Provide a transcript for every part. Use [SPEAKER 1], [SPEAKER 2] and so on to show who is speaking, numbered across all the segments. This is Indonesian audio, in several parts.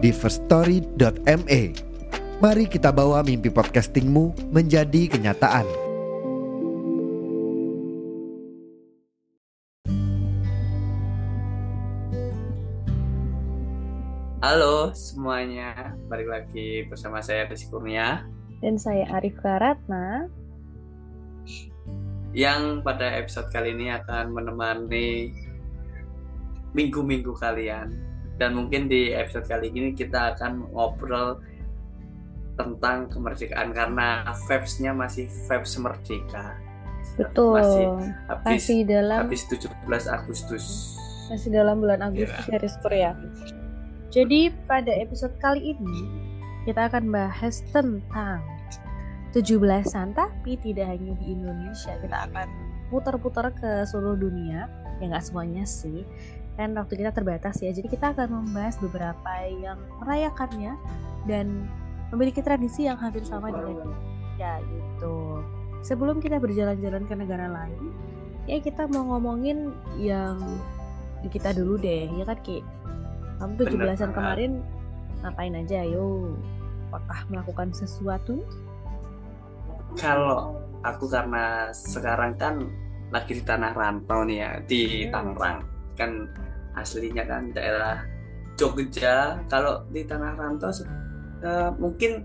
[SPEAKER 1] di firststory.me. Mari kita bawa mimpi podcastingmu menjadi kenyataan.
[SPEAKER 2] Halo semuanya, balik lagi bersama saya Rizky Kurnia
[SPEAKER 3] Dan saya Arif Karatna
[SPEAKER 2] yang pada episode kali ini akan menemani minggu-minggu kalian dan mungkin di episode kali ini kita akan ngobrol tentang kemerdekaan karena vibes-nya masih vibes merdeka.
[SPEAKER 3] Betul.
[SPEAKER 2] Masih habis,
[SPEAKER 3] Masih dalam
[SPEAKER 2] habis 17 Agustus.
[SPEAKER 3] Masih dalam bulan Agustus ya Rizkur ya Jadi pada episode kali ini Kita akan bahas tentang 17-an tapi tidak hanya di Indonesia kita akan putar-putar ke seluruh dunia. Ya nggak semuanya sih kan waktu kita terbatas ya. Jadi kita akan membahas beberapa yang merayakannya dan memiliki tradisi yang hampir sama dengan ya gitu. Sebelum kita berjalan-jalan ke negara lain ya kita mau ngomongin yang di kita dulu deh ya kan Ki? Kamu 17-an kemarin ngapain aja? Ayo apakah melakukan sesuatu?
[SPEAKER 2] Kalau aku karena sekarang kan lagi di tanah rantau nih ya di
[SPEAKER 3] Hmm.
[SPEAKER 2] Tangerang. Kan aslinya kan daerah Jogja. Kalau di tanah rantau eh, mungkin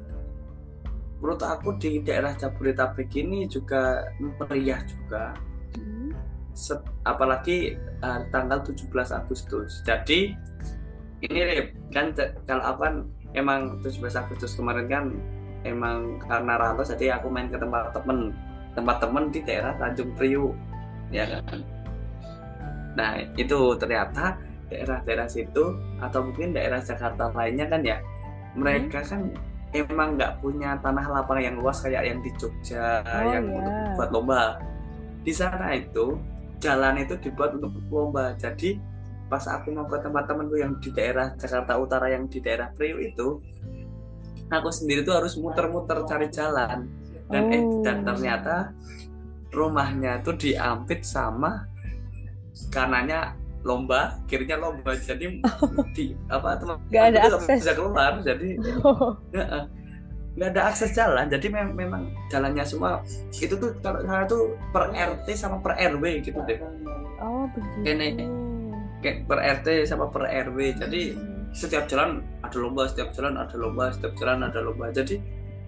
[SPEAKER 2] menurut aku di daerah Jabodetabek ini juga meriah juga.
[SPEAKER 3] Hmm.
[SPEAKER 2] Set- apalagi eh, tanggal 17 Agustus. Jadi ini kan kalau aku kan emang 17 Agustus kemarin kan emang karena rantau jadi aku main ke tempat temen. Tempat temen di daerah Tanjung Priuk ya kan nah itu ternyata daerah-daerah situ atau mungkin daerah Jakarta lainnya kan ya mereka kan emang nggak punya tanah lapang yang luas kayak yang di Jogja
[SPEAKER 3] Oh,
[SPEAKER 2] yang
[SPEAKER 3] iya.
[SPEAKER 2] untuk buat lomba di sana itu jalan itu dibuat untuk lomba jadi pas aku mau ke tempat temanku yang di daerah Jakarta Utara yang di daerah Priuk itu aku sendiri tuh harus muter-muter cari jalan dan eh
[SPEAKER 3] Oh.
[SPEAKER 2] dan ternyata rumahnya tuh diampit sama kanannya lomba kirinya lomba jadi di apa teman
[SPEAKER 3] Gak ada akses.
[SPEAKER 2] bisa keluar jadi Heeh. nggak ada akses jalan jadi mem- memang jalannya semua itu tuh kalau sana tuh per RT sama per RW gitu deh
[SPEAKER 3] oh begitu
[SPEAKER 2] Ini. kayak per RT sama per RW jadi setiap jalan ada lomba setiap jalan ada lomba setiap jalan ada lomba jadi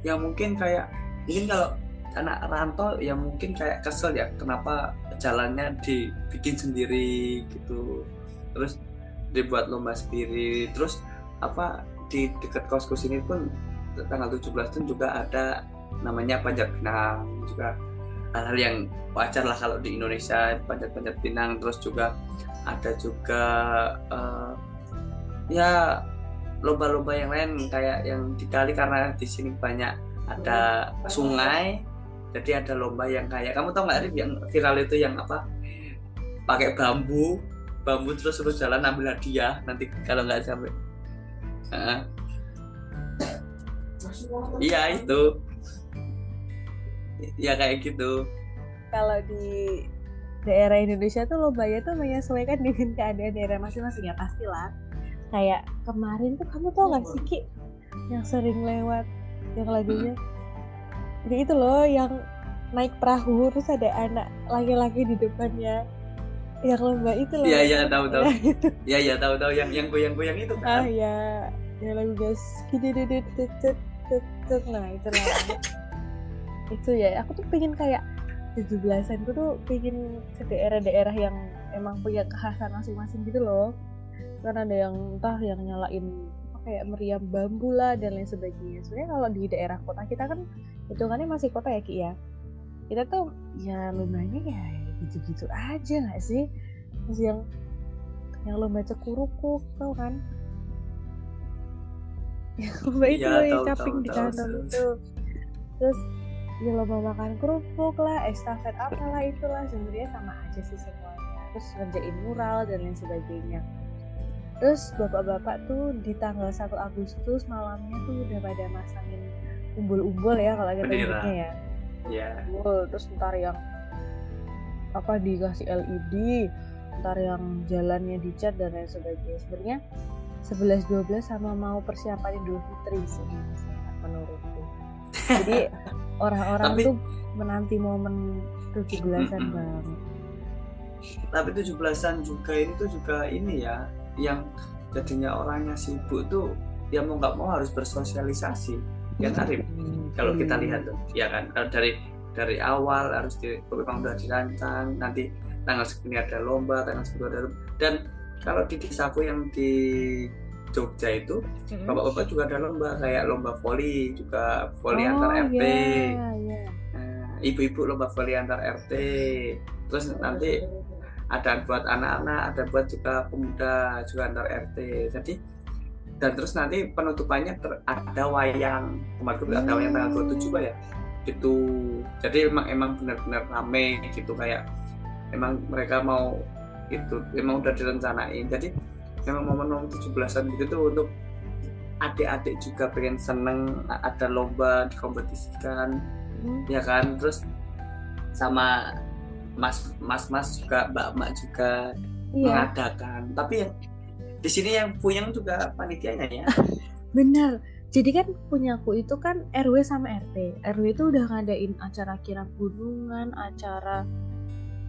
[SPEAKER 2] ya mungkin kayak mungkin kalau anak rantau ya mungkin kayak kesel ya kenapa jalannya dibikin sendiri gitu. Terus dibuat lomba sendiri. Terus apa di dekat kosku sini pun tanggal 17 itu juga ada namanya panjat pinang juga. Hal-hal yang wajar lah kalau di Indonesia panjat-panjat pinang. Terus juga ada juga eh, ya lomba-lomba yang lain kayak yang di kali karena di sini banyak ada sungai jadi ada lomba yang kayak kamu tau nggak yang viral itu yang apa? Pakai bambu bambu terus terus jalan ambil hadiah nanti kalau nggak sampai. Iya itu. Ya kayak gitu.
[SPEAKER 3] Kalau di daerah Indonesia tuh lombanya tuh menyesuaikan dengan keadaan daerah masing-masing ya pastilah. Kayak kemarin tuh kamu tau gak sih Ki? Yang sering lewat yang lagunya Jadi itu loh yang naik perahu terus ada anak laki-laki di depannya. Yang lomba itu loh.
[SPEAKER 2] Iya iya tahu tahu.
[SPEAKER 3] Itu
[SPEAKER 2] iya iya tahu tahu. Yang yang goyang-goyang itu
[SPEAKER 3] ah
[SPEAKER 2] kan
[SPEAKER 3] ya yang lagu guys nah itu lah. Itu ya. Aku tuh pengen kayak 17-an gue tuh pengen ke daerah-daerah yang emang punya kekhasan masing-masing gitu loh. Kan ada yang entah yang nyalain kayak meriam bambu lah dan lain sebagainya. Sebenarnya kalau di daerah kota kita kan hitungannya masih kota ya Ki ya? Kita tuh ya lombanya ya gitu-gitu aja nggak sih? Terus yang yang lomba cekurukuk tau kan? Lomba itu loh yang
[SPEAKER 2] tahu,
[SPEAKER 3] caping
[SPEAKER 2] tahu,
[SPEAKER 3] di kantong itu. Terus ya lomba makan kerupuk lah estafet apalah itulah sebenarnya sama aja sih semuanya. Terus ngerjain mural dan lain sebagainya terus bapak-bapak tuh di tanggal 1 Agustus malamnya tuh udah pada masangin umbul-umbul ya kalau kita nyebutnya ya.
[SPEAKER 2] Ya
[SPEAKER 3] Umbul, terus ntar yang apa dikasih LED ntar yang jalannya dicat dan lain sebagainya. Sebenarnya 11 12 sama mau persiapan Idul Fitri sih menurutku. Jadi orang-orang
[SPEAKER 2] Tapi-
[SPEAKER 3] tuh menanti momen 17-an
[SPEAKER 2] Mm-mm.
[SPEAKER 3] banget.
[SPEAKER 2] Tapi 17-an juga ini tuh juga ini ya yang jadinya orangnya sibuk tuh ya mau nggak mau harus bersosialisasi ya kan Rip?
[SPEAKER 3] Hmm,
[SPEAKER 2] kalau kita
[SPEAKER 3] hmm.
[SPEAKER 2] lihat tuh ya kan kalau dari dari awal harus di, memang udah dirancang nanti tanggal segini ada lomba tanggal segini ada lomba. dan kalau di desaku yang di Jogja itu
[SPEAKER 3] Mm-mm.
[SPEAKER 2] bapak-bapak juga ada lomba kayak lomba voli juga voli
[SPEAKER 3] oh,
[SPEAKER 2] antar RT
[SPEAKER 3] iya, iya.
[SPEAKER 2] Nah, ibu-ibu lomba voli antar RT terus nanti ada buat anak-anak ada buat juga pemuda juga antar RT jadi dan terus nanti penutupannya ter- ada wayang. Kemarin tuh ada wayang tanggal 27 Pak ya? Itu jadi emang emang benar-benar rame gitu kayak emang mereka mau itu emang udah direncanain. Jadi memang momen-momen 17-an gitu tuh untuk adik-adik juga pengen seneng ada lomba dikompetisikan
[SPEAKER 3] Hmm.
[SPEAKER 2] ya kan? Terus sama mas mas mas juga mbak mbak juga
[SPEAKER 3] iya
[SPEAKER 2] mengadakan tapi yang di sini yang punya juga panitianya ya
[SPEAKER 3] Benar. Jadi kan punyaku itu kan RW sama RT. RW itu udah ngadain acara kirap gunungan, acara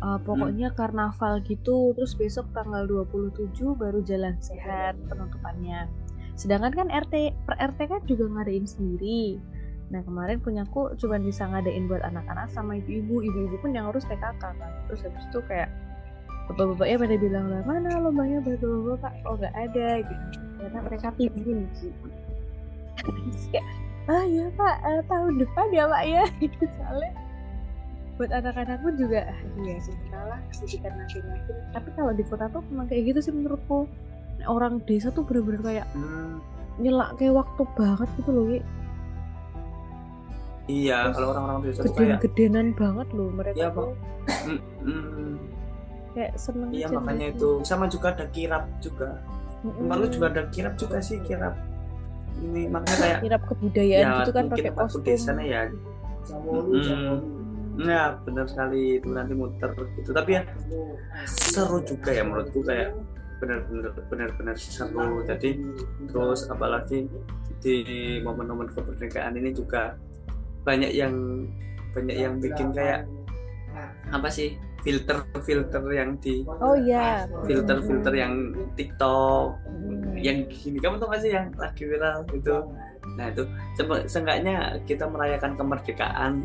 [SPEAKER 3] uh, pokoknya karnaval gitu. Terus besok tanggal 27 baru jalan sehat penutupannya. Sedangkan kan RT per RT kan juga ngadain sendiri. Nah kemarin punyaku cuma bisa ngadain buat anak-anak sama ibu-ibu. Ibu-ibu pun yang ngurus PKK kan. Terus habis itu kayak bapak-bapaknya pada bilang lah mana lombanya buat bapak oh nggak ada gitu. Ternyata mereka pingin gitu Terus kayak ah ya pak eh, tahun depan ya pak ya. Gitu soalnya buat anak-anak pun juga ah, iya sih salah sedikit nanti nanti tapi kalau di kota tuh memang kayak gitu sih menurutku. Orang desa tuh bener-bener kayak
[SPEAKER 2] Hmm,
[SPEAKER 3] nyelak kayak waktu banget gitu loh Wi.
[SPEAKER 2] Iya
[SPEAKER 3] Terus
[SPEAKER 2] kalau orang-orang desa tuh kayak
[SPEAKER 3] geden-gedenan banget loh mereka
[SPEAKER 2] Iya,
[SPEAKER 3] tuh.
[SPEAKER 2] Mm, mm,
[SPEAKER 3] kayak seneng
[SPEAKER 2] iya makanya itu. Sama juga ada kirap juga.
[SPEAKER 3] Mm-mm.
[SPEAKER 2] Lalu juga ada kirap juga sih kirap ini makanya kayak
[SPEAKER 3] kirap kebudayaan
[SPEAKER 2] ya
[SPEAKER 3] gitu kan
[SPEAKER 2] mungkin
[SPEAKER 3] pakai kostum.
[SPEAKER 2] desanya ya. Mm, ya benar sekali itu nanti muter gitu. Tapi ya seru juga ya menurutku kayak benar-benar benar-benar seru. Jadi terus apalagi di momen-momen kemerdekaan ini juga banyak yang banyak yang bikin kayak apa sih filter-filter yang di
[SPEAKER 3] oh iya.
[SPEAKER 2] filter-filter yang TikTok
[SPEAKER 3] Hmm.
[SPEAKER 2] yang gini. Kamu tau gak sih yang lagi viral itu? Nah itu. Se- seenggaknya kita merayakan kemerdekaan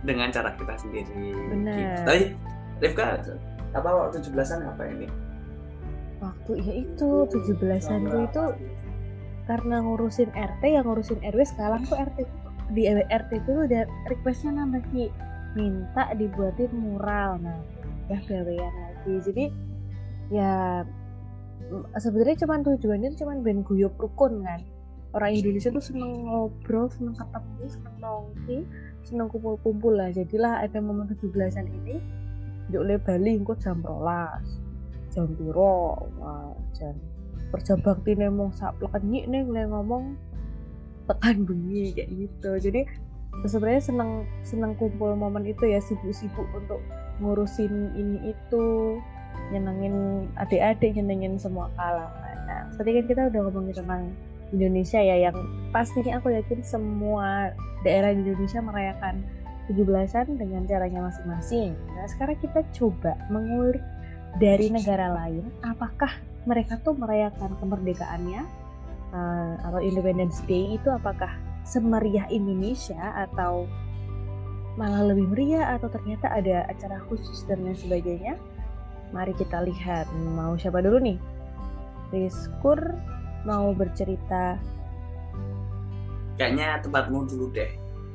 [SPEAKER 2] dengan cara kita sendiri.
[SPEAKER 3] Benar.
[SPEAKER 2] gitu. tapi Rifka apa waktu 17-an apa ini?
[SPEAKER 3] Waktu ya itu 17-an tuh itu karena ngurusin RT yang ngurusin RW sekarang tuh RT tuh- di RT itu udah requestnya nambah Ki? Minta dibuatin mural. Nah ya gawean lagi. Jadi ya mm, sebenarnya cuman tujuannya cuman ben guyup rukun kan? Orang Indonesia tuh seneng ngobrol seneng ketemu seneng nongki seneng kumpul-kumpul lah. Jadilah ada momen 17-an ini di oleh Bali engko jam rolas jam piro? Wah jan kerja bakti nemong sak nyik neng le ngomong tekan bengi kayak gitu. Jadi sebenarnya seneng seneng kumpul momen itu ya sibuk-sibuk untuk ngurusin ini itu nyenengin adik-adik nyenengin semua kalangan. Nah tadi kan kita udah ngomongin tentang Indonesia ya yang pastinya aku yakin semua daerah di Indonesia merayakan 17-an dengan caranya masing-masing. Nah, sekarang kita coba mengulik dari negara lain, apakah mereka tuh merayakan kemerdekaannya eh, atau Independence Day itu apakah semeriah Indonesia atau malah lebih meriah atau ternyata ada acara khusus dan lain sebagainya? Mari kita lihat. Mau siapa dulu nih? Rizkur mau bercerita.
[SPEAKER 2] kayaknya tempatmu dulu deh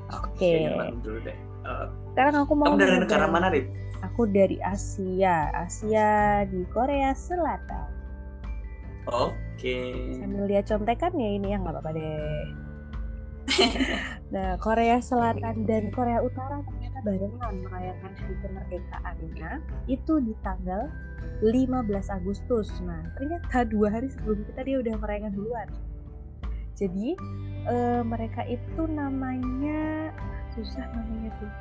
[SPEAKER 3] Oke.
[SPEAKER 2] kayaknya tempatmu dulu deh Eh,
[SPEAKER 3] Sekarang aku mau
[SPEAKER 2] kamu dari negara mana Rif?
[SPEAKER 3] Aku dari Asia, Asia di Korea Selatan.
[SPEAKER 2] oke Oke.
[SPEAKER 3] Sambil lihat contekan ya ini ya nggak apa-apa deh. nah, Korea Selatan dan Korea Utara ternyata barengan merayakan hari kemerdekaannya itu di tanggal 15 Agustus. Nah, ternyata dua hari sebelum kita dia udah merayakan duluan. Jadi eh, mereka itu namanya susah namanya tuh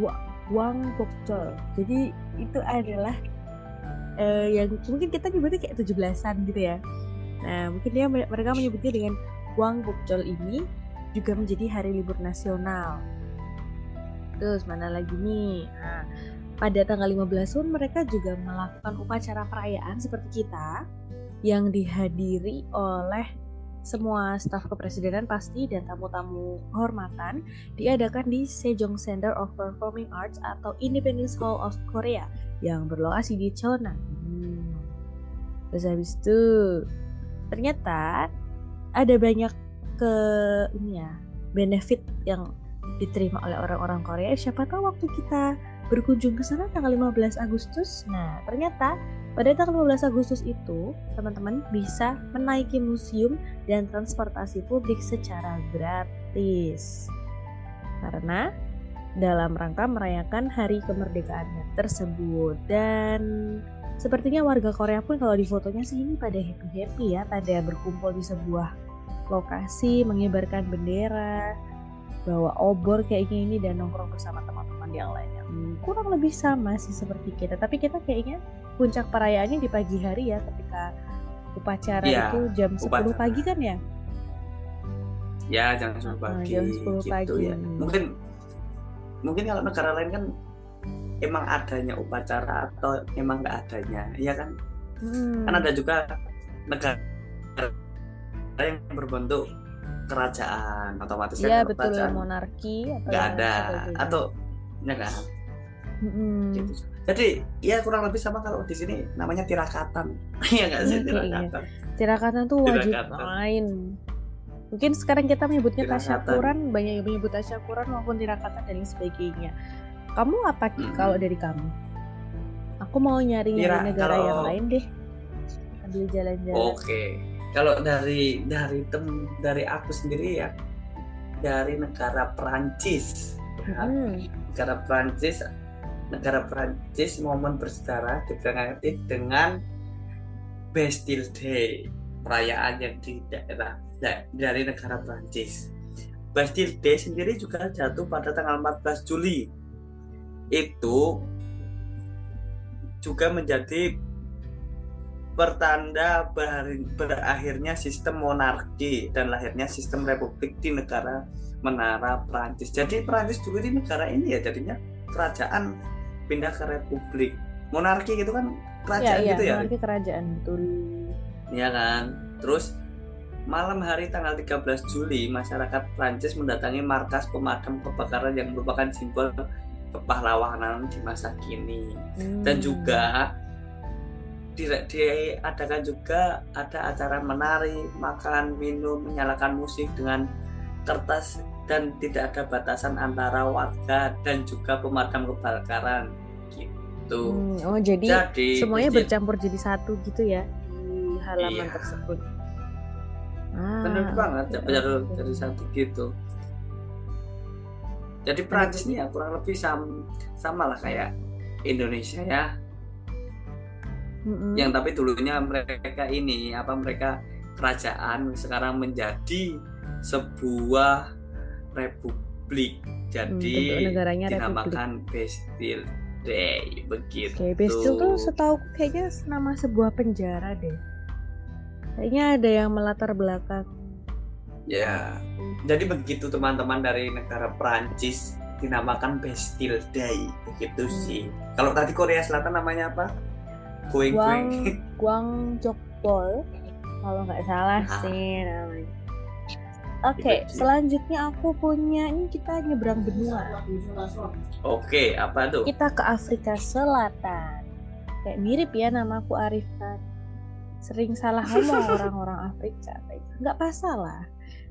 [SPEAKER 3] Gua Guang Bokjol. Jadi itu adalah eh, yang mungkin kita nyebutnya kayak 17-an gitu ya. Nah, mungkin dia mereka menyebutnya dengan Guang Bokjol ini juga menjadi hari libur nasional. Terus mana lagi nih? Nah, pada tanggal 15 pun mereka juga melakukan upacara perayaan seperti kita yang dihadiri oleh semua staf kepresidenan pasti dan tamu-tamu kehormatan diadakan di Sejong Center of Performing Arts atau Independence Hall of Korea yang berlokasi di Cheonan. Hmm. Terus habis itu ternyata ada banyak ke ini ya benefit yang diterima oleh orang-orang Korea. Siapa tahu waktu kita berkunjung ke sana tanggal 15 Agustus. Nah, ternyata pada tanggal 15 Agustus itu, teman-teman bisa menaiki museum dan transportasi publik secara gratis. Karena dalam rangka merayakan hari kemerdekaannya tersebut dan sepertinya warga Korea pun kalau di fotonya sih ini pada happy-happy ya, pada berkumpul di sebuah lokasi, mengibarkan bendera, bawa obor kayak gini dan nongkrong bersama teman-teman yang lainnya. Hmm, kurang lebih sama sih seperti kita, tapi kita kayaknya puncak perayaannya di pagi hari ya ketika upacara ya, itu jam upacara. 10 pagi kan ya?
[SPEAKER 2] Ya, jam 10 pagi.
[SPEAKER 3] jam 10 gitu pagi. Ya.
[SPEAKER 2] Mungkin mungkin kalau negara lain kan emang adanya upacara atau emang nggak adanya, iya kan? Hmm. Kan ada juga negara yang berbentuk kerajaan otomatis
[SPEAKER 3] ya, kan betul kerajaan monarki
[SPEAKER 2] atau nggak ada atau ya kan hmm. gitu. jadi ya kurang lebih sama kalau di sini namanya tirakatan ya nggak sih tirakatan
[SPEAKER 3] iya. tirakatan tuh wajib tirakatan. main mungkin sekarang kita menyebutnya tasyakuran banyak yang menyebut tasyakuran maupun tirakatan dan sebagainya kamu apa hmm. kalau dari kamu aku mau nyari nyari negara kalau... yang lain deh ambil jalan-jalan
[SPEAKER 2] oke okay kalau dari dari tem dari aku sendiri ya dari negara Perancis ya. hmm. negara Perancis negara Perancis momen bersejarah diperingati dengan Bastille Day perayaan yang di daerah dari negara Perancis Bastille Day sendiri juga jatuh pada tanggal 14 Juli itu juga menjadi pertanda berakhirnya sistem monarki dan lahirnya sistem republik di negara menara Prancis. Jadi Prancis dulu di negara ini ya jadinya kerajaan pindah ke republik. Monarki gitu kan kerajaan ya, gitu ya.
[SPEAKER 3] Monarki kerajaan betul.
[SPEAKER 2] Iya kan. Terus malam hari tanggal 13 Juli masyarakat Prancis mendatangi markas pemadam kebakaran yang merupakan simbol kepahlawanan di masa kini. Hmm. Dan juga diadakan juga ada acara menari, makan, minum, menyalakan musik dengan kertas dan tidak ada batasan antara warga dan juga pemadam kebakaran gitu.
[SPEAKER 3] Hmm, oh jadi, jadi semuanya jadi, bercampur jadi satu gitu ya di halaman iya. tersebut.
[SPEAKER 2] Ah, Benar banget, bercampur jadi satu gitu. Jadi Prancis ini ya kurang lebih sama, sama lah kayak Indonesia ya mm-hmm. yang tapi dulunya mereka ini apa mereka kerajaan sekarang menjadi sebuah republik jadi mm, negaranya dinamakan. Bastille Day begitu.
[SPEAKER 3] Oke, Bastille tuh setahu kayaknya nama sebuah penjara deh. Kayaknya ada yang melatar belakang.
[SPEAKER 2] Ya, jadi begitu teman-teman dari negara Prancis dinamakan Bastille Day begitu hmm. sih. Kalau tadi Korea Selatan namanya apa?
[SPEAKER 3] Guang Guang, Guang Jokbol kalau nggak salah nah. sih namanya. Oke, okay, selanjutnya aku punya ini kita nyebrang benua.
[SPEAKER 2] Oke, okay, apa tuh?
[SPEAKER 3] Kita ke Afrika Selatan. Kayak mirip ya namaku Arif kan. Sering salah ngomong orang-orang Afrika. Nggak masalah.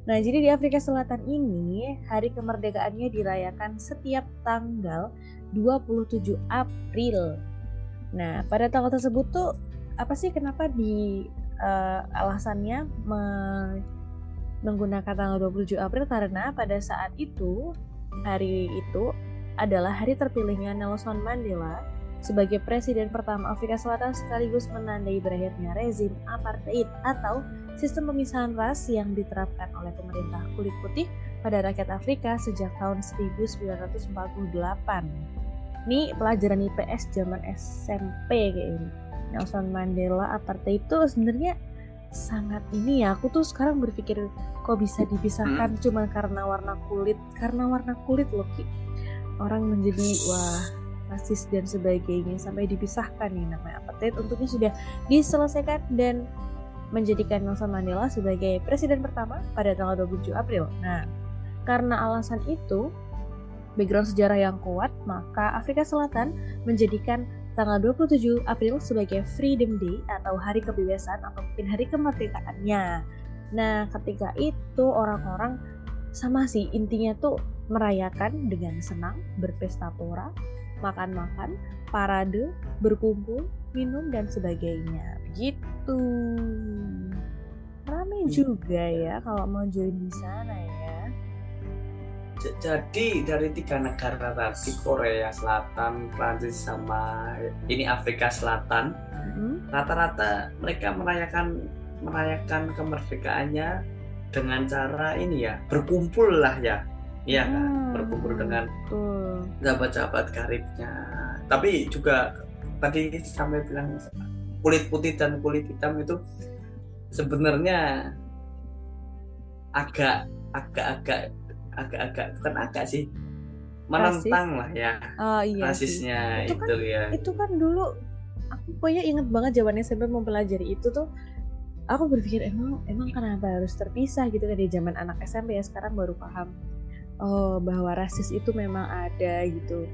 [SPEAKER 3] Nah, jadi di Afrika Selatan ini hari kemerdekaannya dirayakan setiap tanggal 27 April. Nah, pada tanggal tersebut tuh apa sih kenapa di uh, alasannya me- menggunakan tanggal 27 April? Karena pada saat itu hari itu adalah hari terpilihnya Nelson Mandela sebagai presiden pertama Afrika Selatan sekaligus menandai berakhirnya rezim apartheid atau sistem pemisahan ras yang diterapkan oleh pemerintah kulit putih pada rakyat Afrika sejak tahun 1948. Ini pelajaran IPS zaman SMP kayak ini. Nelson Mandela apartheid itu sebenarnya sangat ini ya aku tuh sekarang berpikir kok bisa dipisahkan hmm. cuma karena warna kulit karena warna kulit loh Ki. orang menjadi wah rasis dan sebagainya sampai dipisahkan nih namanya apartheid untuknya sudah diselesaikan dan menjadikan Nelson Mandela sebagai presiden pertama pada tanggal 27 April. Nah, karena alasan itu, background sejarah yang kuat, maka Afrika Selatan menjadikan tanggal 27 April sebagai Freedom Day atau hari kebebasan atau mungkin hari kemerdekaannya. Nah, ketika itu orang-orang sama sih intinya tuh merayakan dengan senang, berpesta pora, makan-makan, parade, berkumpul, minum dan sebagainya. Begitu. Rame hmm. juga ya kalau mau join di sana ya.
[SPEAKER 2] Jadi dari tiga negara tadi Korea Selatan, Prancis sama ini Afrika Selatan mm-hmm. rata-rata mereka merayakan merayakan kemerdekaannya dengan cara ini ya berkumpul lah ya. Iya kan? Hmm, berkumpul dengan sahabat-sahabat karibnya. Tapi juga tadi sampai bilang kulit putih dan kulit hitam itu sebenarnya agak agak-agak agak-agak bukan agak sih menentang Rasis. lah ya
[SPEAKER 3] oh, iya
[SPEAKER 2] rasisnya itu,
[SPEAKER 3] itu kan,
[SPEAKER 2] ya.
[SPEAKER 3] itu kan dulu aku pokoknya inget banget zaman SMP mempelajari itu tuh aku berpikir emang emang kenapa harus terpisah gitu kan di zaman anak SMP ya? Sekarang baru paham oh bahwa rasis itu memang ada gitu.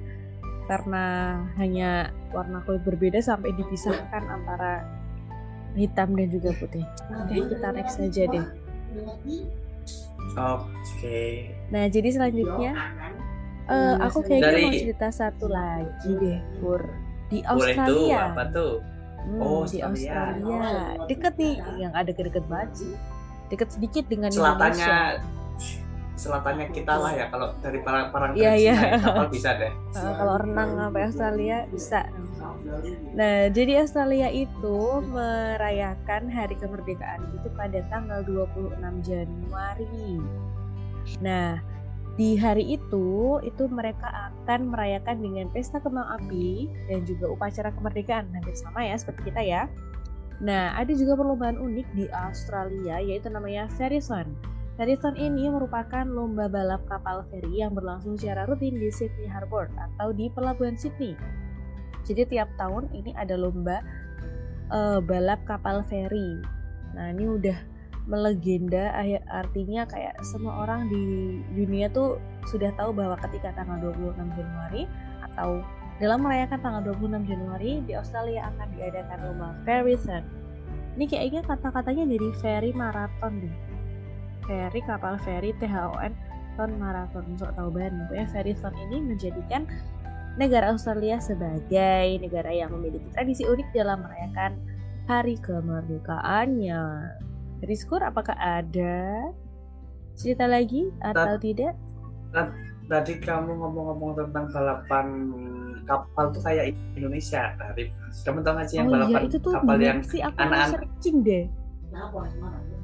[SPEAKER 3] Karena hanya warna kulit berbeda sampai dipisahkan antara hitam dan juga putih. Oke, kita next aja deh.
[SPEAKER 2] Oke. Okay.
[SPEAKER 3] Nah, jadi selanjutnya uh, aku kayaknya Dari... mau cerita satu lagi deh, Pur. Di Australia. Boleh tuh,
[SPEAKER 2] apa tuh?
[SPEAKER 3] Hmm, oh, di Australia. Deket nih, yang ada deket banget sih. Deket sedikit dengan
[SPEAKER 2] Selatannya Indonesia selatannya kita lah ya kalau dari para para yeah, yeah. kapal bisa deh.
[SPEAKER 3] Uh, kalau renang sampai Australia bisa. Nah, jadi Australia itu merayakan hari kemerdekaan itu pada tanggal 26 Januari. Nah, di hari itu itu mereka akan merayakan dengan pesta kembang api dan juga upacara kemerdekaan hampir sama ya seperti kita ya. Nah, ada juga perlombaan unik di Australia yaitu namanya Ferryson. Marathon ini merupakan lomba balap kapal feri yang berlangsung secara rutin di Sydney Harbour atau di Pelabuhan Sydney. Jadi tiap tahun ini ada lomba uh, balap kapal feri. Nah ini udah melegenda artinya kayak semua orang di dunia tuh sudah tahu bahwa ketika tanggal 26 Januari atau dalam merayakan tanggal 26 Januari di Australia akan diadakan lomba Ferryson. Ini kayaknya kata-katanya dari ferry marathon deh ferry kapal feri THON Ton Marathon untuk tahu bahan pokoknya ferry Ton ini menjadikan negara Australia sebagai negara yang memiliki tradisi unik dalam merayakan hari kemerdekaannya. Rizkur apakah ada cerita lagi atau Tad, tidak?
[SPEAKER 2] Tadi kamu ngomong-ngomong tentang balapan kapal tuh kayak Indonesia, Arif. Kamu tahu nggak sih yang oh, balapan iya, itu tuh kapal yang anak-anak
[SPEAKER 3] deh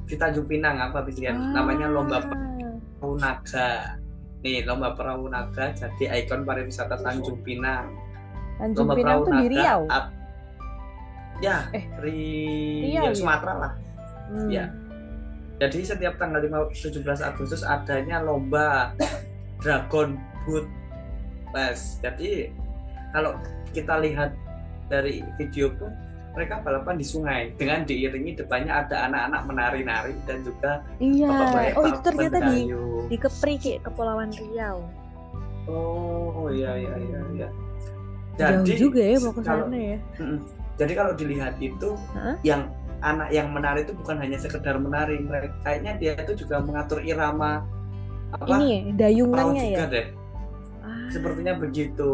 [SPEAKER 2] di Tanjung Pinang apa habis lihat? Ah. namanya lomba perahu naga. Nih lomba perahu naga jadi ikon pariwisata Tanjung Pinang.
[SPEAKER 3] Tanjung lomba Pinang itu di Riau? up,
[SPEAKER 2] ya eh, Ri Riau, ya, Sumatera lah. Hmm. ya. Jadi setiap tanggal 5, 17 Agustus adanya lomba Dragon Boat Race jadi kalau kita lihat dari video pun mereka balapan di sungai. Dengan diiringi depannya ada anak-anak menari-nari dan juga
[SPEAKER 3] iya. oh itu ternyata di di Kepri Kepulauan Riau.
[SPEAKER 2] Oh iya iya iya iya.
[SPEAKER 3] Jadi Jauh juga ya mau ke sana ya.
[SPEAKER 2] Jadi kalau dilihat itu huh? yang anak yang menari itu bukan hanya sekedar menari. Mereka kayaknya dia itu juga mengatur irama
[SPEAKER 3] apa ini ya, dayungannya ya?
[SPEAKER 2] deh. Ah. sepertinya begitu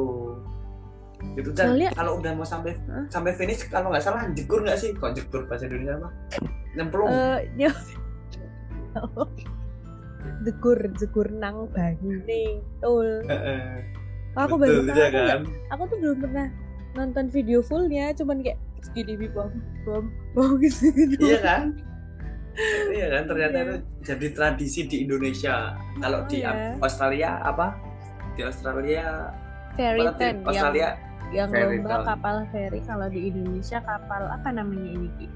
[SPEAKER 2] gitu dan
[SPEAKER 3] Soalnya-
[SPEAKER 2] kalau udah mau sampai
[SPEAKER 3] Hah?
[SPEAKER 2] sampai finish kalau nggak salah jegur nggak sih kok jegur bahasa Indonesia apa nyemplung
[SPEAKER 3] Eh, yo. Jegur, jegur nang banyu Tul.
[SPEAKER 2] Heeh.
[SPEAKER 3] Aku baru tahu.
[SPEAKER 2] ya
[SPEAKER 3] Aku, nggak-
[SPEAKER 2] kan
[SPEAKER 3] aku tuh belum pernah nonton video fullnya, cuman kayak segini bom bom bom gitu.
[SPEAKER 2] iya kan iya kan ternyata
[SPEAKER 3] Iya.
[SPEAKER 2] itu jadi tradisi di Indonesia kalau
[SPEAKER 3] Oh,
[SPEAKER 2] di
[SPEAKER 3] ya.
[SPEAKER 2] Australia apa di Australia
[SPEAKER 3] Ferry ten yang
[SPEAKER 2] Australia
[SPEAKER 3] yang
[SPEAKER 2] ferry
[SPEAKER 3] lomba
[SPEAKER 2] ten.
[SPEAKER 3] kapal ferry kalau di Indonesia kapal apa namanya ini Ki?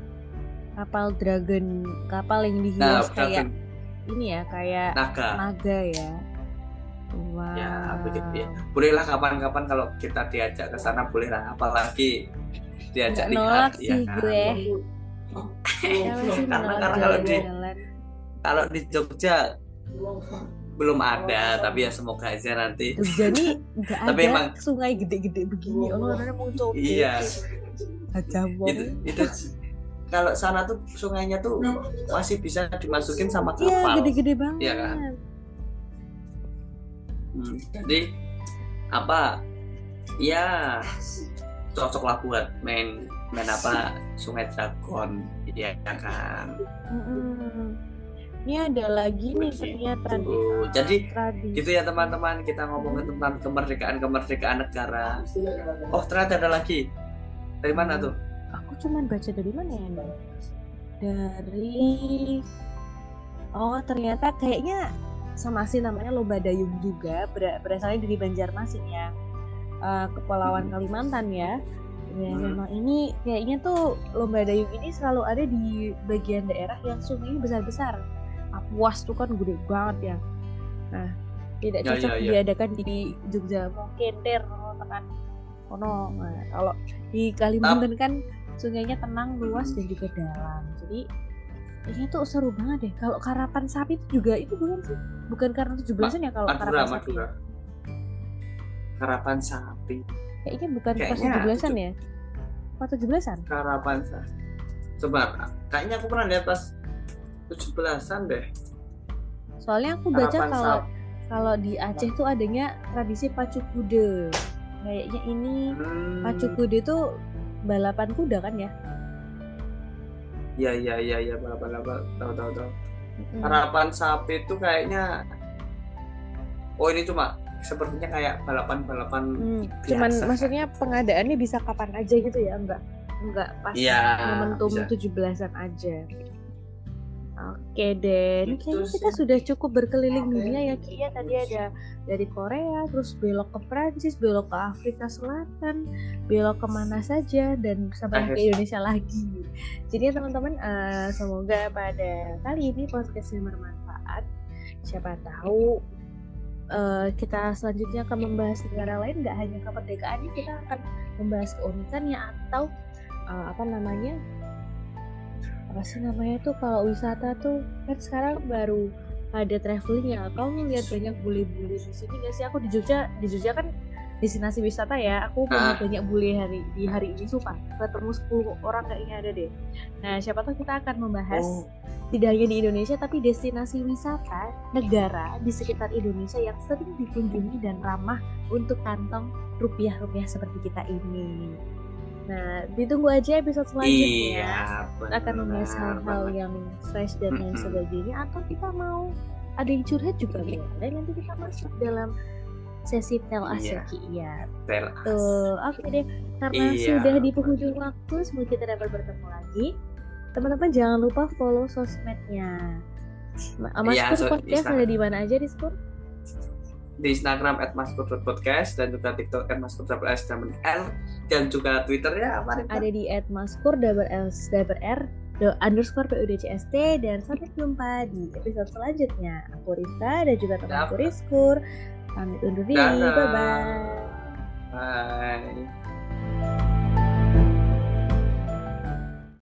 [SPEAKER 3] Kapal dragon, kapal yang dihias
[SPEAKER 2] nah
[SPEAKER 3] kayak
[SPEAKER 2] Dragon
[SPEAKER 3] ini ya, kayak
[SPEAKER 2] naga
[SPEAKER 3] naga ya. Wow.
[SPEAKER 2] ya begitu ya bolehlah kapan-kapan kalau kita diajak ke sana bolehlah apalagi diajak
[SPEAKER 3] nolak
[SPEAKER 2] lihat ya
[SPEAKER 3] sih
[SPEAKER 2] kan?
[SPEAKER 3] gue.
[SPEAKER 2] Karena karena kalau di kalau di Jogja belum ada tapi ya semoga aja nanti
[SPEAKER 3] nggak
[SPEAKER 2] Tapi
[SPEAKER 3] ada
[SPEAKER 2] emang-
[SPEAKER 3] sungai gede-gede begini. Oh, orang mau coba.
[SPEAKER 2] iya
[SPEAKER 3] Aja
[SPEAKER 2] itu itu kalau sana tuh sungainya tuh masih bisa dimasukin sama
[SPEAKER 3] Iya,
[SPEAKER 2] kapal
[SPEAKER 3] gede-gede banget.
[SPEAKER 2] Iya kan? Hmm, jadi apa ya cocok lah buat main main apa Sungai Dragon ya kan
[SPEAKER 3] Mm-mm. Ini ada lagi nih
[SPEAKER 2] Begitu.
[SPEAKER 3] ternyata.
[SPEAKER 2] Jadi,
[SPEAKER 3] tradisi.
[SPEAKER 2] gitu ya teman-teman kita ngomongin tentang kemerdekaan kemerdekaan negara oh ternyata ada lagi dari mana tuh
[SPEAKER 3] Aku cuman baca dari mana ya? Dari Oh ternyata kayaknya sama sih namanya lomba dayung juga ber- berasalnya dari Banjarmasin ya Eh, Kepulauan Kalimantan ya. Ya,
[SPEAKER 2] Hmm.
[SPEAKER 3] memang ini kayaknya tuh lomba dayung ini selalu ada di bagian daerah yang sungainya besar-besar. Apuas tuh kan gede banget ya. Nah, tidak
[SPEAKER 2] Ya,
[SPEAKER 3] cocok
[SPEAKER 2] ya, ya.
[SPEAKER 3] diadakan di Jogja mungkin der tekan kono. Nah, kalau di Kalimantan kan sungainya tenang, luas dan juga dalam. Jadi ini tuh seru banget deh. Kalau karapan sapi itu juga itu bukan sih? Bukan karena 17-an ya kalau karapan sapi.
[SPEAKER 2] Madura karapan sapi
[SPEAKER 3] Kayaknya bukan pas
[SPEAKER 2] Kayaknya
[SPEAKER 3] 17-an ya? Pas 17-an?
[SPEAKER 2] karapan sapi coba kayaknya aku pernah lihat pas 17-an deh
[SPEAKER 3] Soalnya aku baca
[SPEAKER 2] Karapan
[SPEAKER 3] kalau
[SPEAKER 2] sapi.
[SPEAKER 3] kalau di Aceh tuh adanya tradisi pacu kuda. Kayaknya ini
[SPEAKER 2] Hmm.
[SPEAKER 3] pacu kuda tuh balapan kuda kan ya?
[SPEAKER 2] Iya iya iya iya balapan balapan tahu tahu tahu.
[SPEAKER 3] Mm-mm.
[SPEAKER 2] Harapan sapi itu kayaknya oh ini cuma sepertinya kayak balapan balapan
[SPEAKER 3] Hmm, cuman
[SPEAKER 2] biasa.
[SPEAKER 3] maksudnya pengadaannya bisa kapan aja gitu ya, enggak enggak pas
[SPEAKER 2] Iya,
[SPEAKER 3] momentum
[SPEAKER 2] bisa.
[SPEAKER 3] 17-an aja. Oke deh, ini
[SPEAKER 2] Gitu
[SPEAKER 3] kayaknya kita
[SPEAKER 2] sih.
[SPEAKER 3] sudah cukup berkeliling dunia ya Ki ya. Tadi ada dari Korea, terus belok ke Prancis, belok ke Afrika Selatan, belok ke mana saja dan sampai ke. Indonesia lagi. Jadi ya teman-teman, eh, semoga pada kali ini podcastnya bermanfaat. Siapa tahu eh, kita selanjutnya akan membahas negara lain, nggak hanya kemerdekaannya, kita akan membahas keunikannya atau eh, apa namanya apa sih namanya tuh kalau wisata tuh kan sekarang baru ada traveling ya. Kamu lihat banyak bule-bule di sini gak sih? Aku di Jogja di Jogja kan destinasi wisata ya. Aku punya
[SPEAKER 2] Ah.
[SPEAKER 3] banyak bule hari di hari ini sumpah. Ketemu 10 orang kayaknya ada deh. Nah siapa tahu kita akan membahas
[SPEAKER 2] Oh,
[SPEAKER 3] tidak hanya di Indonesia tapi destinasi wisata negara di sekitar Indonesia yang sering dikunjungi dan ramah untuk kantong rupiah-rupiah seperti kita ini. Nah, ditunggu aja episode selanjutnya.
[SPEAKER 2] iya
[SPEAKER 3] Kita akan membahas hal-hal yang fresh dan lain
[SPEAKER 2] Mm-mm.
[SPEAKER 3] sebagainya atau kita mau ada yang curhat juga boleh nanti kita masuk dalam sesi tell us ya
[SPEAKER 2] Iya.
[SPEAKER 3] Ya
[SPEAKER 2] Tel-.
[SPEAKER 3] Oke deh, karena
[SPEAKER 2] Iya,
[SPEAKER 3] sudah di penghujung waktu, semoga kita dapat bertemu lagi. Teman-teman jangan lupa follow sosmednya. Ma- Mas
[SPEAKER 2] Iya,
[SPEAKER 3] Pur
[SPEAKER 2] so-
[SPEAKER 3] podcast ada di mana aja di Spur?
[SPEAKER 2] Di Instagram @maskur.podcast dan juga TikTok @maskur.s dan juga Twitternya apa nih?
[SPEAKER 3] Ada di @maskur double L double R do- underscore PUDCST dan sampai jumpa di episode selanjutnya. Aku Rista dan juga temanku
[SPEAKER 2] Dadah.
[SPEAKER 3] Rizkur. Pamit undur diri. Bye bye.
[SPEAKER 2] Bye.